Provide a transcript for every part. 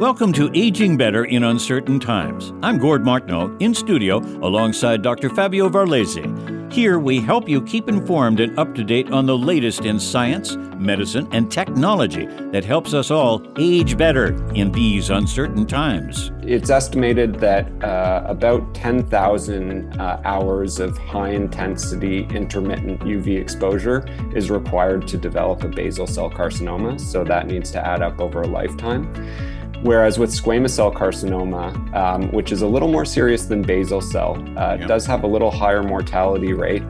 Welcome to Aging Better in Uncertain Times. I'm Gord Martineau in studio alongside Dr. Fabio Varlese. Here we help you keep informed and up to date on the latest in science, medicine, and technology that helps us all age better in these uncertain times. It's estimated that uh, about 10,000 uh, hours of high intensity intermittent UV exposure is required to develop a basal cell carcinoma, so that needs to add up over a lifetime. Whereas with squamous cell carcinoma, um, which is a little more serious than basal cell, uh, yep. does have a little higher mortality rate.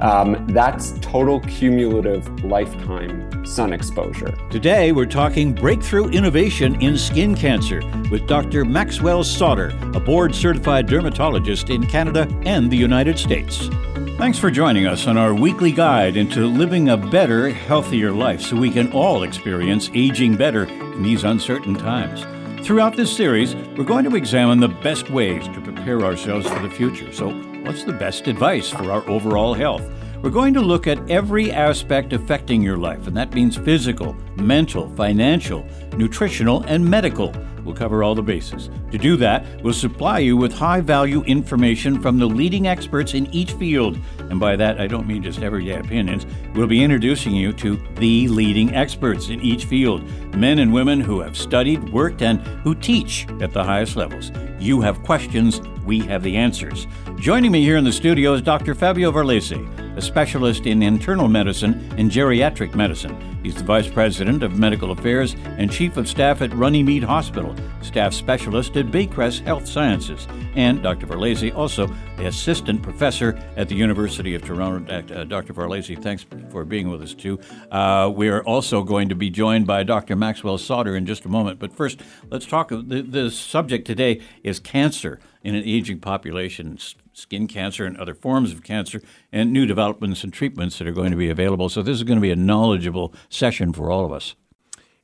Um, that's total cumulative lifetime sun exposure. Today, we're talking breakthrough innovation in skin cancer with Dr. Maxwell Sauder, a board certified dermatologist in Canada and the United States. Thanks for joining us on our weekly guide into living a better, healthier life so we can all experience aging better in these uncertain times. Throughout this series, we're going to examine the best ways to prepare ourselves for the future. So, what's the best advice for our overall health? We're going to look at every aspect affecting your life, and that means physical, mental, financial, nutritional, and medical. We'll cover all the bases. To do that, we'll supply you with high value information from the leading experts in each field. And by that, I don't mean just everyday opinions. We'll be introducing you to the leading experts in each field men and women who have studied, worked, and who teach at the highest levels. You have questions, we have the answers. Joining me here in the studio is Dr. Fabio Varlese, a specialist in internal medicine and geriatric medicine. He's the Vice President of Medical Affairs and Chief of Staff at Runnymede Hospital, Staff Specialist at Baycrest Health Sciences, and Dr. Varlese, also the Assistant Professor at the University of Toronto. Uh, Dr. Varlese, thanks for being with us too. Uh, we are also going to be joined by Dr. Maxwell Sauder in just a moment. But first, let's talk. The, the subject today is cancer in an aging population skin cancer and other forms of cancer, and new developments and treatments that are going to be available. So, this is going to be a knowledgeable session for all of us.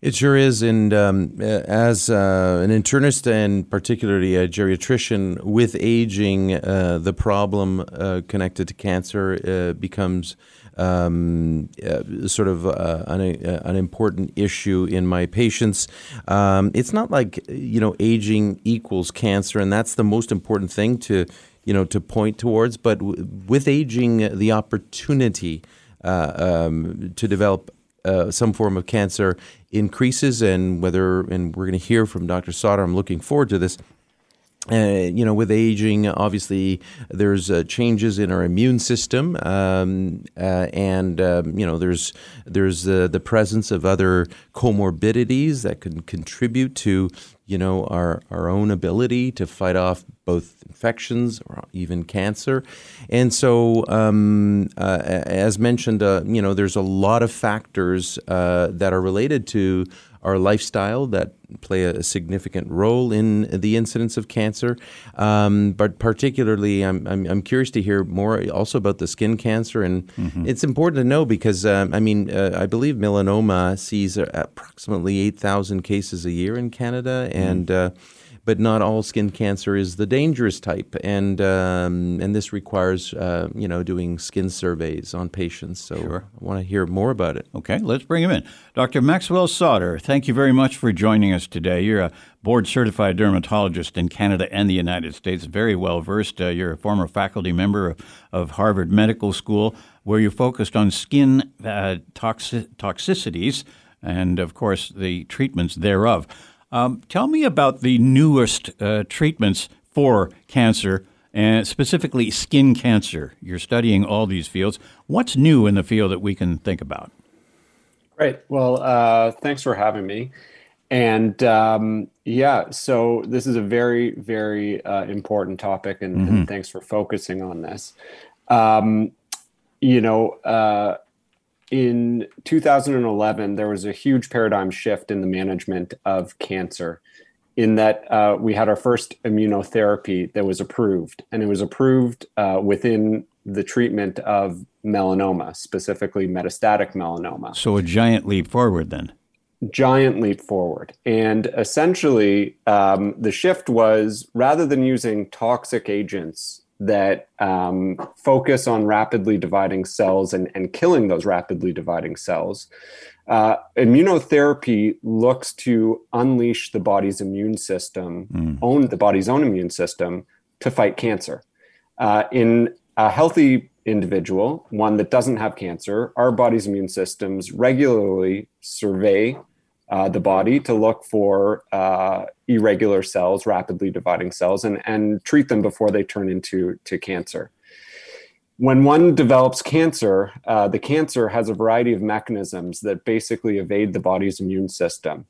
It sure is. And um, as uh, an internist and particularly a geriatrician, with aging, uh, the problem uh, connected to cancer uh, becomes um, uh, sort of uh, an, an, important issue in my patients. Um, it's not like, you know, aging equals cancer, and that's the most important thing to you know to point towards. But w- with aging, the opportunity uh, um, to develop uh, some form of cancer increases, and whether and we're going to hear from Dr. Sauder. I'm looking forward to this. Uh, you know, with aging, obviously there's uh, changes in our immune system, um, uh, and um, you know there's there's the presence of other comorbidities that can contribute to you know our our own ability to fight off both infections or even cancer, and so um, uh, as mentioned, uh, you know there's a lot of factors that are related to our lifestyle that play a significant role in the incidence of cancer. Um, but particularly, I'm, I'm, I'm, curious to hear more also about the skin cancer. And mm-hmm. it's important to know because, um, I mean, uh, I believe melanoma sees approximately 8,000 cases a year in Canada. Mm-hmm. And uh, but not all skin cancer is the dangerous type, and um, and this requires uh, you know doing skin surveys on patients. So sure. I want to hear more about it. Okay, let's bring him in, Dr. Maxwell Sauder. Thank you very much for joining us today. You're a board certified dermatologist in Canada and the United States, very well versed. Uh, you're a former faculty member of, of, Harvard Medical School, where you focused on skin uh, toxi- toxicities and, of course, the treatments thereof. Um, tell me about the newest uh, treatments for cancer and specifically skin cancer. You're studying all these fields. What's new in the field that we can think about? Great. Well, uh, thanks for having me. And um, yeah, so this is a very, very uh, important topic, and, mm-hmm. and, thanks for focusing on this. Um, you know, uh, in 2011, there was a huge paradigm shift in the management of cancer, in that uh, we had our first immunotherapy that was approved, and it was approved uh, within the treatment of melanoma, specifically metastatic melanoma. So, a giant leap forward then. Giant leap forward. And essentially, um, the shift was rather than using toxic agents that um, focus on rapidly dividing cells and, and killing those rapidly dividing cells. Uh, immunotherapy looks to unleash the body's immune system, mm. own the body's own immune system to fight cancer. Uh, in a healthy individual, one that doesn't have cancer, our body's immune systems regularly survey uh, the body to look for uh, irregular cells, rapidly dividing cells, and, and treat them before they turn into to cancer. When one develops cancer, uh, the cancer has a variety of mechanisms that basically evade the body's immune system.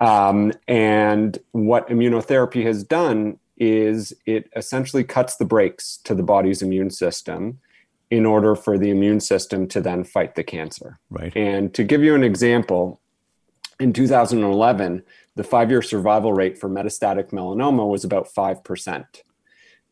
Um, and what immunotherapy has done is it essentially cuts the brakes to the body's immune system in order for the immune system to then fight the cancer. Right. And to give you an example, in 2011, the five year survival rate for metastatic melanoma was about 5%.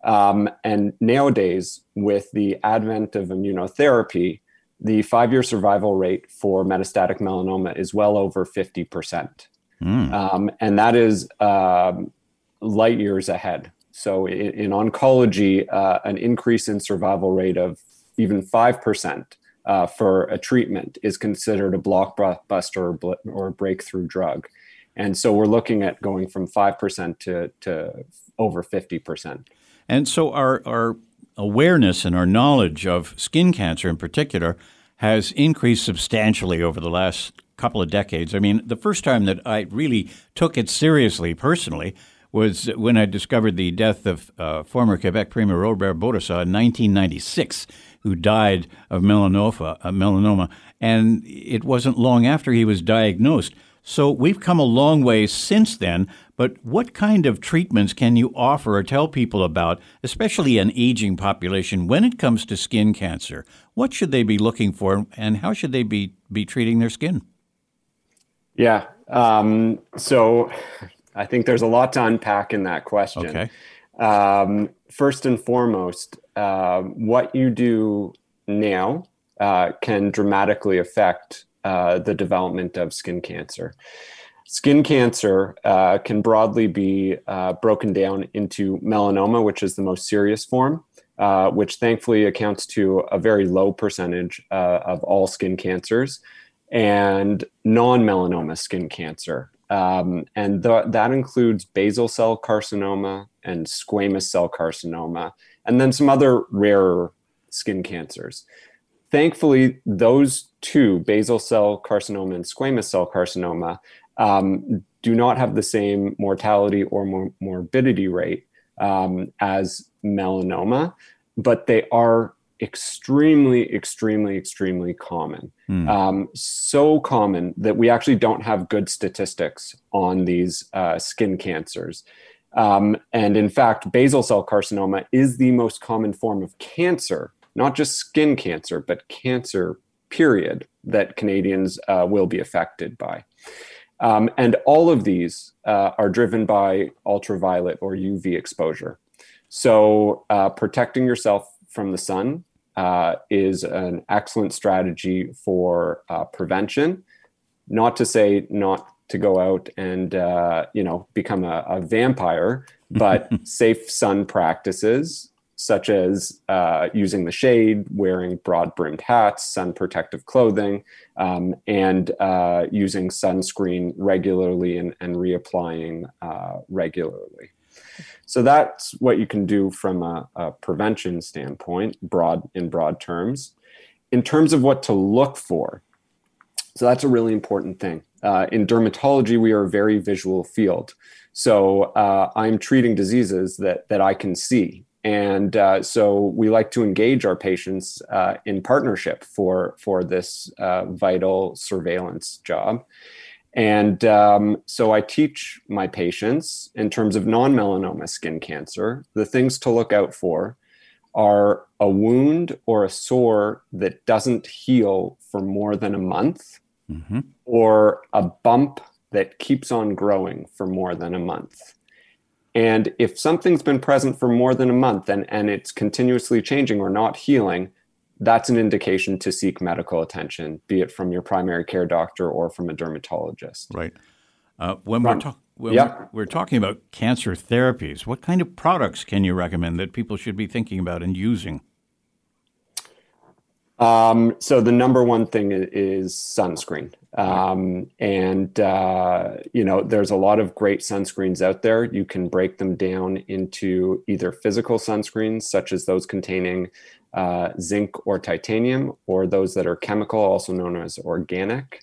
Um, and nowadays, with the advent of immunotherapy, the five year survival rate for metastatic melanoma is well over 50%. Mm. Um, and that is um, light years ahead. So, in, in oncology, uh, an increase in survival rate of even 5% uh, for a treatment is considered a blockbuster or, or breakthrough drug. And so we're looking at going from 5% to, to over 50%. And so our, our awareness and our knowledge of skin cancer in particular has increased substantially over the last couple of decades. I mean, the first time that I really took it seriously personally was when I discovered the death of uh, former Quebec Premier Robert Bourassa in 1996 who died of melanoma, uh, melanoma, and it wasn't long after he was diagnosed. So we've come a long way since then, but what kind of treatments can you offer or tell people about, especially an aging population, when it comes to skin cancer? What should they be looking for, and how should they be, be treating their skin? Yeah. Um, so I think there's a lot to unpack in that question. Okay. Um, first and foremost, uh, what you do now uh, can dramatically affect uh, the development of skin cancer. Skin cancer uh, can broadly be uh, broken down into melanoma, which is the most serious form, uh, which thankfully accounts to a very low percentage of all skin cancers, and non melanoma skin cancer, um, and th- that includes basal cell carcinoma and squamous cell carcinoma, and then some other rarer skin cancers. Thankfully, those two, basal cell carcinoma and squamous cell carcinoma, um, do not have the same mortality or mor- morbidity rate um, as melanoma, but they are extremely, extremely, extremely common. Mm. Um, so common that we actually don't have good statistics on these uh, skin cancers. Um, and in fact, basal cell carcinoma is the most common form of cancer, not just skin cancer, but cancer, period, that Canadians uh, will be affected by. Um, and all of these uh, are driven by ultraviolet or UV exposure. So, uh, protecting yourself from the sun uh, is an excellent strategy for uh, prevention. Not to say not to go out and uh, you know become a, a vampire, but safe sun practices such as uh, using the shade, wearing broad brimmed hats, sun protective clothing, um, and uh, using sunscreen regularly and, and reapplying uh, regularly. So that's what you can do from a, a prevention standpoint, broad in broad terms. In terms of what to look for, so that's a really important thing. Uh, in dermatology, we are a very visual field. So uh, I'm treating diseases that that I can see, and uh, so we like to engage our patients uh, in partnership for for this uh, vital surveillance job. And um, so I teach my patients in terms of non melanoma skin cancer, the things to look out for are a wound or a sore that doesn't heal for more than a month, mm-hmm. or a bump that keeps on growing for more than a month. And if something's been present for more than a month and, and it's continuously changing or not healing, that's an indication to seek medical attention, be it from your primary care doctor or from a dermatologist. Right. Uh, when we're, talk- when yep. we're, talking about cancer therapies, what kind of products can you recommend that people should be thinking about and using? Um, so the number one thing is sunscreen. Um, and, uh, you know, there's a lot of great sunscreens out there. You can break them down into either physical sunscreens, such as those containing uh, zinc or titanium, or those that are chemical, also known as organic.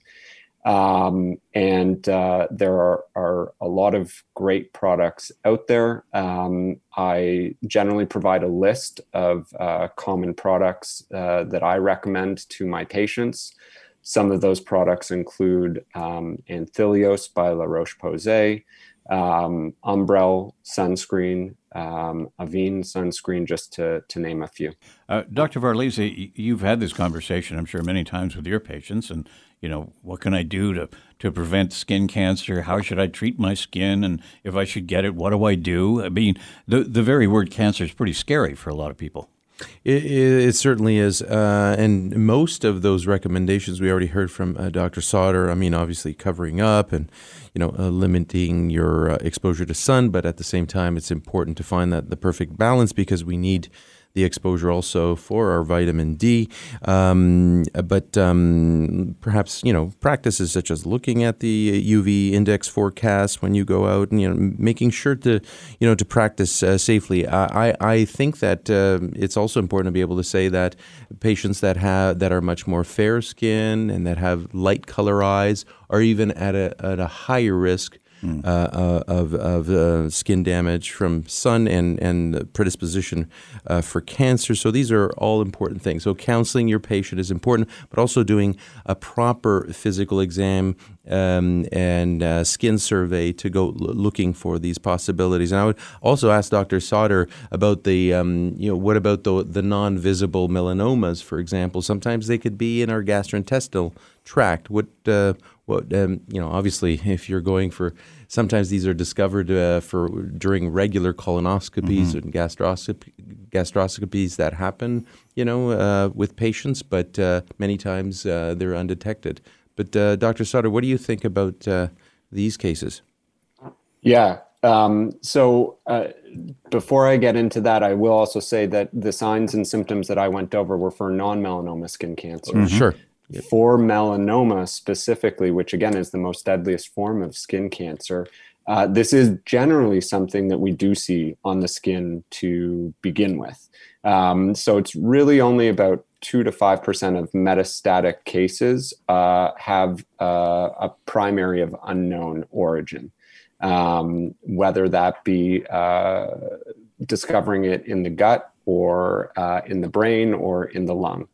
Um, and uh, there are, are a lot of great products out there. Um, I generally provide a list of uh, common products uh, that I recommend to my patients. Some of those products include um, Anthelios by La Roche Posay, um, Ombrelle sunscreen, um, Avène sunscreen, just to, to name a few. Uh, Dr. Varlese, you've had this conversation, I'm sure, many times with your patients, and you know, what can I do to, to prevent skin cancer? How should I treat my skin? And if I should get it, what do I do? I mean, the, the very word cancer is pretty scary for a lot of people. It, it, certainly is. Uh, and most of those recommendations we already heard from uh, Dr. Sauder. I mean, obviously covering up and, you know, uh, limiting your uh, exposure to sun. But at the same time, it's important to find that the perfect balance because we need – the exposure also for our vitamin D. Um, but um, perhaps you know practices such as looking at the UV index forecast when you go out, and you know making sure to you know to practice uh, safely. I I think that uh, it's also important to be able to say that patients that have that are much more fair skin and that have light color eyes are even at a at a higher risk mm. uh, of, of uh, skin damage from sun and, and predisposition uh, for cancer. So these are all important things. So counseling your patient is important, but also doing a proper physical exam um, and uh, skin survey to go l- looking for these possibilities. And I would also ask Dr. Sauder about the, um, you know, what about the, the non-visible melanomas, for example? Sometimes they could be in our gastrointestinal tract. What uh, what um, you know, obviously, if you're going for, sometimes these are discovered uh, for during regular colonoscopies mm-hmm. and gastroscopy, gastroscopies that happen, you know, uh, with patients, but uh, many times uh, they're undetected. But uh, Dr. sutter what do you think about uh, these cases? Yeah. Um, so before I get into that, I will also say that the signs and symptoms that I went over were for non-melanoma skin cancer. Mm-hmm. Sure for melanoma specifically, which again is the most deadliest form of skin cancer, uh, this is generally something that we do see on the skin to begin with. Um, so it's really only about two to five percent of metastatic cases uh, have uh, a primary of unknown origin, um, whether that be uh, discovering it in the gut or uh, in the brain or in the lung.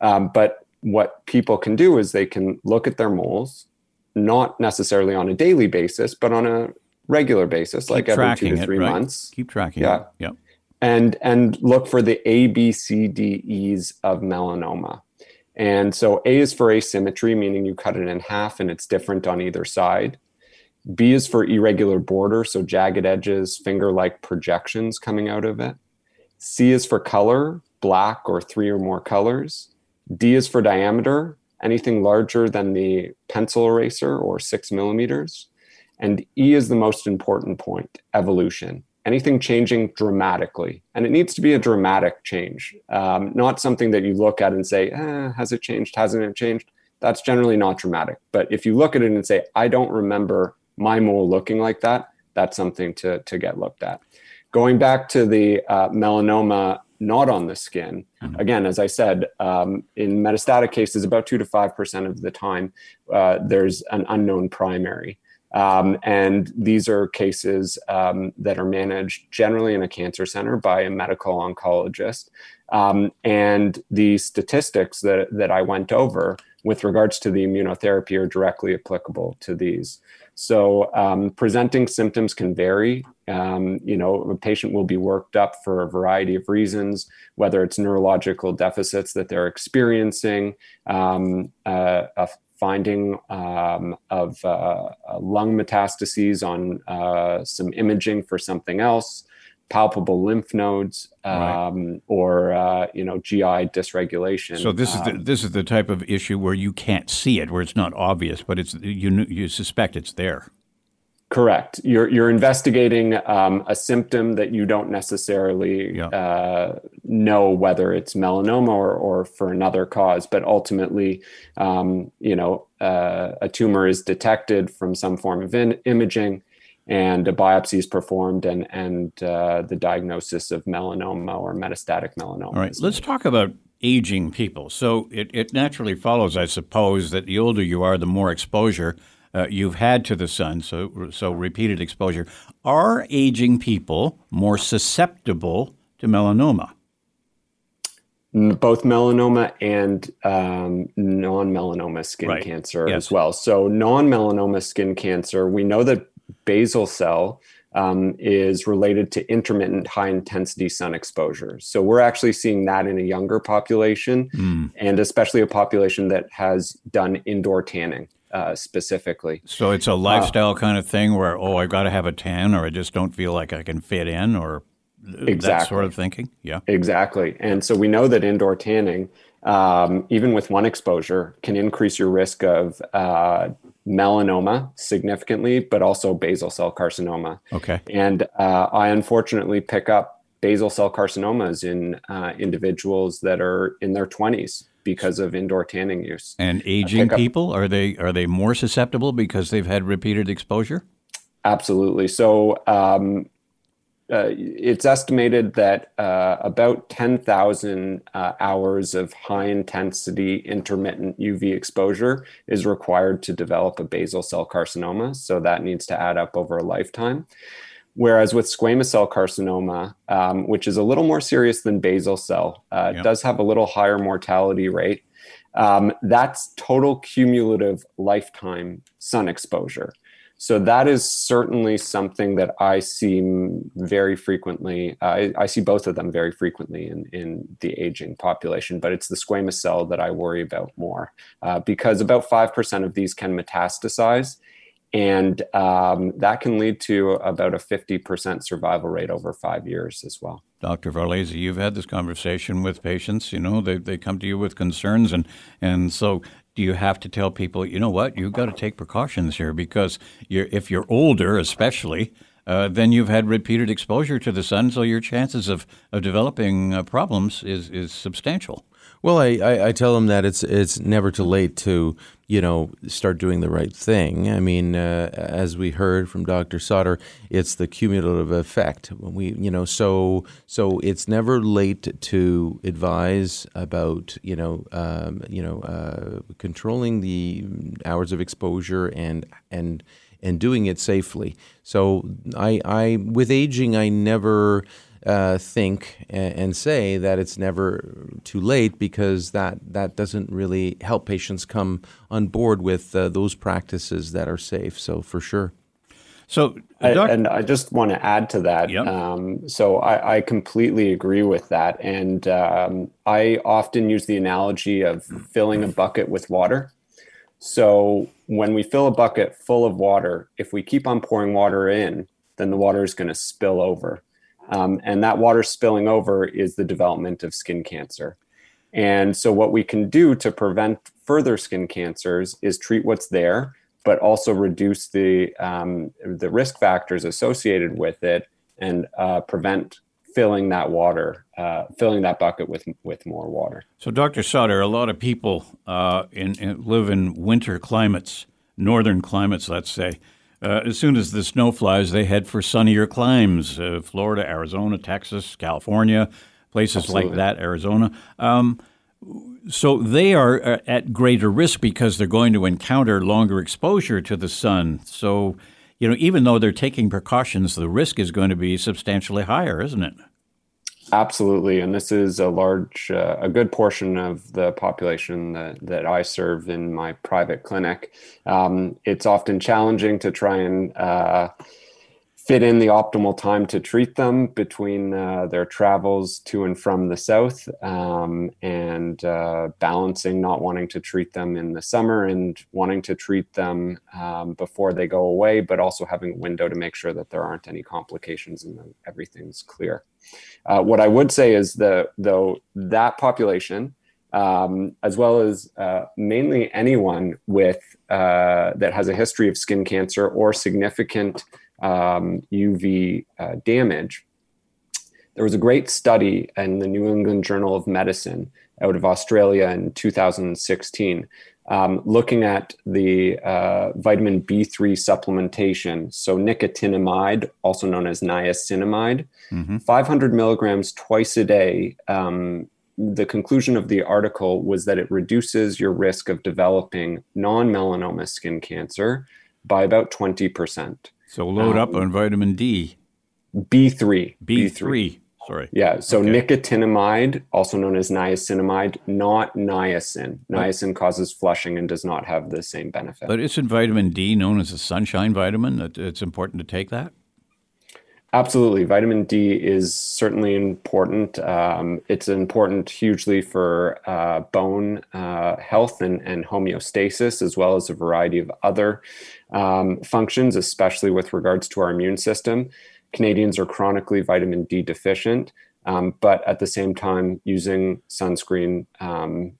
Um, but what people can do is they can look at their moles, not necessarily on a daily basis, but on a regular basis, Keep like every two to it, three right. months. Keep tracking yeah. it. Yep. And and look for the A, B, C, D, E's of melanoma. And so A is for asymmetry, meaning you cut it in half and it's different on either side. B is for irregular border, so jagged edges, finger like projections coming out of it. C is for color, black or three or more colors. D is for diameter, anything larger than the pencil eraser or six millimeters. And E is the most important point evolution. Anything changing dramatically. And it needs to be a dramatic change, um, not something that you look at and say, eh, has it changed? Hasn't it changed? That's generally not dramatic. But if you look at it and say, I don't remember my mole looking like that, that's something to, to get looked at. Going back to the uh, melanoma not on the skin. Mm-hmm. Again, as I said, um, in metastatic cases, about two to five percent of the time, uh, there's an unknown primary. Um, and these are cases um, that are managed generally in a cancer center by a medical oncologist. Um, and the statistics that, that I went over with regards to the immunotherapy are directly applicable to these. So um, presenting symptoms can vary. Um, you know, a patient will be worked up for a variety of reasons, whether it's neurological deficits that they're experiencing, um, uh, a finding um, of uh, lung metastases on uh, some imaging for something else, palpable lymph nodes um, right. or uh, you know GI dysregulation. So this is the, um, this is the type of issue where you can't see it, where it's not obvious, but it's you you suspect it's there. Correct. You're you're investigating um, a symptom that you don't necessarily yeah. uh, know whether it's melanoma or, or for another cause, but ultimately, um, you know, uh, a tumor is detected from some form of in- imaging, and a biopsy is performed, and and uh, the diagnosis of melanoma or metastatic melanoma. All right. Let's talk about aging people. So it, it naturally follows, I suppose, that the older you are, the more exposure uh, you've had to the sun, so so repeated exposure. Are aging people more susceptible to melanoma? Both melanoma and um, non-melanoma skin right. cancer yes. as well. So non-melanoma skin cancer, we know that basal cell um, is related to intermittent high intensity sun exposure. So we're actually seeing that in a younger population mm. and especially a population that has done indoor tanning uh, specifically. So it's a lifestyle uh, kind of thing where oh I've got to have a tan or I just don't feel like I can fit in or exactly. that sort of thinking. Yeah, exactly. And so we know that indoor tanning, um, even with one exposure, can increase your risk of uh, melanoma significantly, but also basal cell carcinoma. Okay. And uh, I unfortunately pick up basal cell carcinomas in uh, individuals that are in their 20s because of indoor tanning use. And aging people are they are they more susceptible because they've had repeated exposure? Absolutely. So um, uh, it's estimated that uh, about 10,000 uh, hours of high intensity intermittent UV exposure is required to develop a basal cell carcinoma. So that needs to add up over a lifetime. Whereas with squamous cell carcinoma, um, which is a little more serious than basal cell, uh, yep. does have a little higher mortality rate. Um, that's total cumulative lifetime sun exposure. So that is certainly something that I see very frequently. Uh, I, I, see both of them very frequently in, in the aging population, but it's the squamous cell that I worry about more uh, because about 5% of these can metastasize and um, that can lead to about a 50% survival rate over five years as well. Dr. Varlese, you've had this conversation with patients. You know, they, they come to you with concerns. And, and so, do you have to tell people, you know what, you've got to take precautions here because you're, if you're older, especially, uh, then you've had repeated exposure to the sun, so your chances of, of developing uh, problems is, is substantial. Well, I, I, I, tell them that it's it's never too late to you know start doing the right thing. I mean, uh, as we heard from Dr. Sauder, it's the cumulative effect. When we you know so so it's never late to advise about you know um, you know uh, controlling the hours of exposure and and and doing it safely. So I I with aging I never uh, think and, and, say that it's never too late because that, that doesn't really help patients come on board with uh, those practices that are safe. So, for sure. So, I, and I just want to add to that. Yep. Um, so, I, I, completely agree with that. And um, I often use the analogy of filling a bucket with water. So, when we fill a bucket full of water, if we keep on pouring water in, then the water is going to spill over. Um, and that water spilling over is the development of skin cancer. And so, what we can do to prevent further skin cancers is treat what's there, but also reduce the um, the risk factors associated with it, and uh, prevent filling that water, uh, filling that bucket with with more water. So, Dr. Sutter, a lot of people uh, in, in, live in winter climates, northern climates, let's say. Uh, as soon as the snow flies, they head for sunnier climes uh, Florida, Arizona, Texas, California, places Absolutely. like that, Arizona. Um, so they are uh, at greater risk because they're going to encounter longer exposure to the sun. So, you know, even though they're taking precautions, the risk is going to be substantially higher, isn't it? Absolutely, and this is a large, uh, a good portion of the population that, that I serve in my private clinic. Um, it's often challenging to try and uh, fit in the optimal time to treat them between uh, their travels to and from the south um, and uh, balancing not wanting to treat them in the summer and wanting to treat them um, before they go away, but also having a window to make sure that there aren't any complications and everything's clear. Uh, what I would say is that though that population um, as well as uh, mainly anyone with uh, that has a history of skin cancer or significant um, UV uh, damage. There was a great study in the New England Journal of Medicine out of Australia in 2016 um, looking at the uh, vitamin B3 supplementation. So, nicotinamide, also known as niacinamide, mm-hmm. 500 milligrams twice a day. Um, the conclusion of the article was that it reduces your risk of developing non melanoma skin cancer by about 20%. So, load um, up on vitamin D. B3. B3. B3. Sorry. Yeah. So okay. nicotinamide, also known as niacinamide, not niacin. Niacin causes flushing and does not have the same benefit. But isn't vitamin D known as a sunshine vitamin? That it's important to take that. Absolutely. Vitamin D is certainly important. Um, it's important hugely for uh, bone uh, health and, and, homeostasis, as well as a variety of other um, functions, especially with regards to our immune system. Canadians are chronically vitamin D deficient, um, but at the same time, using sunscreen, um,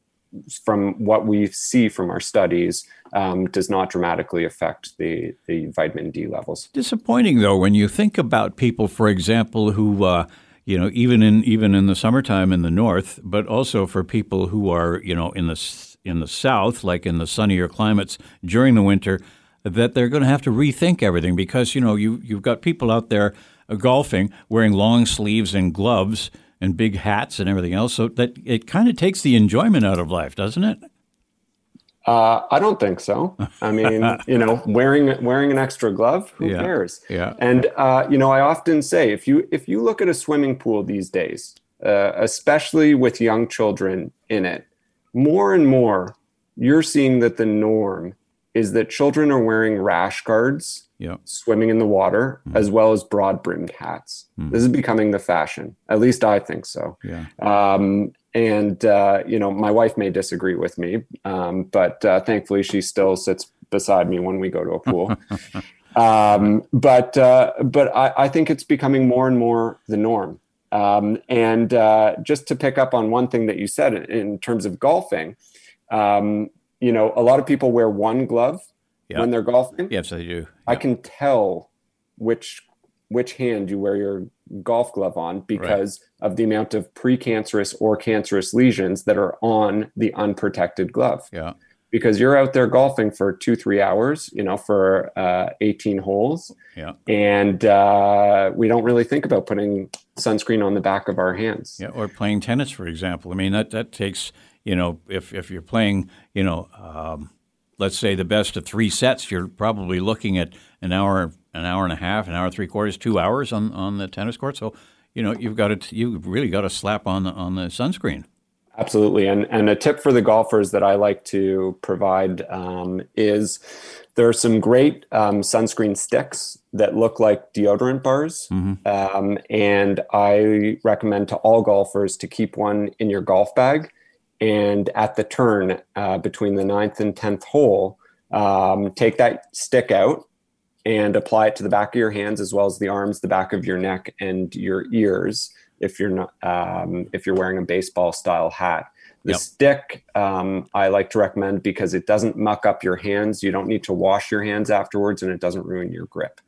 from what we see from our studies, um, does not dramatically affect the, the vitamin D levels. Disappointing, though, when you think about people, for example, who. Uh, you know, even in even in the summertime in the north, but also for people who are, you know, in the in the south, like in the sunnier climates during the winter, that they're going to have to rethink everything because you know you you've got people out there uh, golfing wearing long sleeves and gloves and big hats and everything else. So that it kind of takes the enjoyment out of life, doesn't it? Uh, I don't think so. I mean, you know, wearing wearing an extra glove, who yeah. cares? Yeah. And uh, you know, I often say if you if you look at a swimming pool these days, uh, especially with young children in it, more and more you're seeing that the norm is that children are wearing rash guards yep. swimming in the water mm. as well as broad brimmed hats mm. this is becoming the fashion at least i think so yeah. um, and uh, you know my wife may disagree with me um, but uh, thankfully she still sits beside me when we go to a pool um, but uh, but I, I, think it's becoming more and more the norm um, and uh, just to pick up on one thing that you said in, in terms of golfing um, you know, a lot of people wear one glove yeah. when they're golfing. Yes, they do. I can tell which which hand you wear your golf glove on because right. of the amount of precancerous or cancerous lesions that are on the unprotected glove. Yeah. Because you're out there golfing for two, three hours, you know, for uh, 18 holes. Yeah. And uh, we don't really think about putting sunscreen on the back of our hands. Yeah. Or playing tennis, for example. I mean, that, that takes you know, if, if you're playing, you know, um, let's say the best of three sets, you're probably looking at an hour, an hour and a half, an hour three quarters, two hours on, on the tennis court. So, you know, you've got to, you've really got to slap on the, on the sunscreen. Absolutely, and and a tip for the golfers that I like to provide um, is there are some great um, sunscreen sticks that look like deodorant bars, mm-hmm. um, and I recommend to all golfers to keep one in your golf bag and at the turn uh, between the ninth and 10th hole, um, take that stick out and apply it to the back of your hands as well as the arms, the back of your neck, and your ears if you're not um, if you're wearing a baseball style hat. The yep. stick um, I like to recommend because it doesn't muck up your hands. You don't need to wash your hands afterwards, and it doesn't ruin your grip.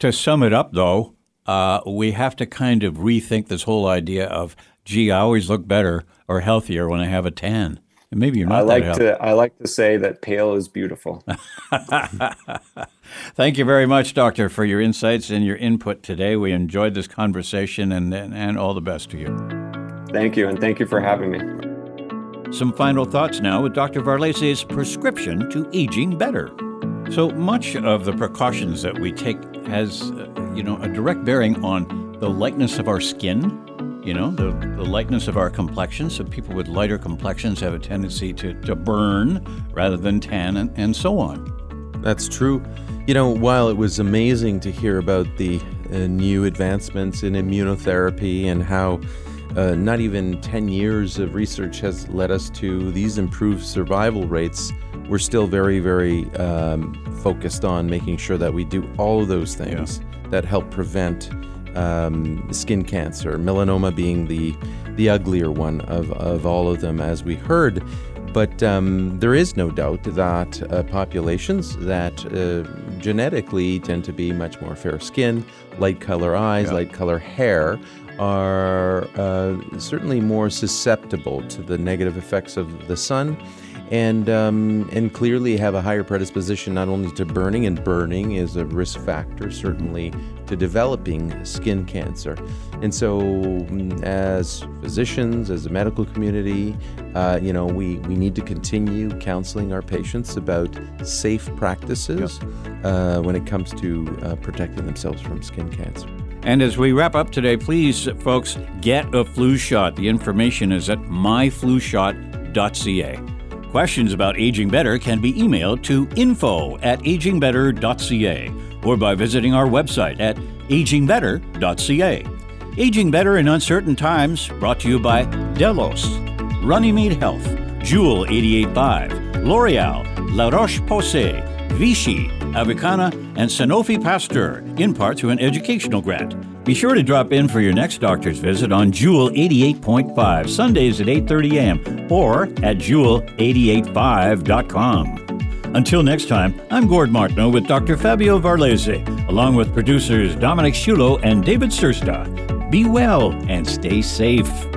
To sum it up, though, uh, we have to kind of rethink this whole idea of gee, I always look better or healthier when I have a tan. And maybe you're not. I like to. I like to say that pale is beautiful. Thank you very much, Doctor, for your insights and your input today. We enjoyed this conversation, and and, and all the best to you. Thank you, and thank you for having me. Some final thoughts now with Dr. Varley's prescription to aging better. So much of the precautions that we take has, uh, you know, a direct bearing on the lightness of our skin you know, the, the lightness of our complexion. So people with lighter complexions have a tendency to, to burn rather than tan, and, and so on. That's true. You know, while it was amazing to hear about the uh, new advancements in immunotherapy and how uh, not even 10 years of research has led us to these improved survival rates, we're still very, very um, focused on making sure that we do all of those things yeah. that help prevent um, skin cancer, melanoma being the the uglier one of, of all of them, as we heard. But um, there is no doubt that uh, populations that uh, genetically tend to be much more fair skin, light color eyes, yeah. light color hair, are uh, certainly more susceptible to the negative effects of the sun and um, and clearly have a higher predisposition not only to burning, and burning is a risk factor certainly to developing skin cancer. And so, mm, as physicians, as a medical community, uh, you know, we, we need to continue counseling our patients about safe practices uh, when it comes to uh, protecting themselves from skin cancer. And as we wrap up today, please, folks, get a flu shot. The information is at myflushot.ca. Questions about aging better can be emailed to info at agingbetter.ca or by visiting our website at agingbetter.ca. Aging Better in Uncertain Times brought to you by Delos, Runnymede Health, Jewel 885, L'Oreal, La Roche-Posay, Vichy, Avicanna, and Sanofi Pasteur, in part through an educational grant. Be sure to drop in for your next doctor's visit on Jewel 88.5, Sundays at 8.30 a.m. or at jewel885.com. Until next time, I'm Gord Martineau with Dr. Fabio Varlese, along with producers Dominic Shulo and David Sursta. Be well and stay safe.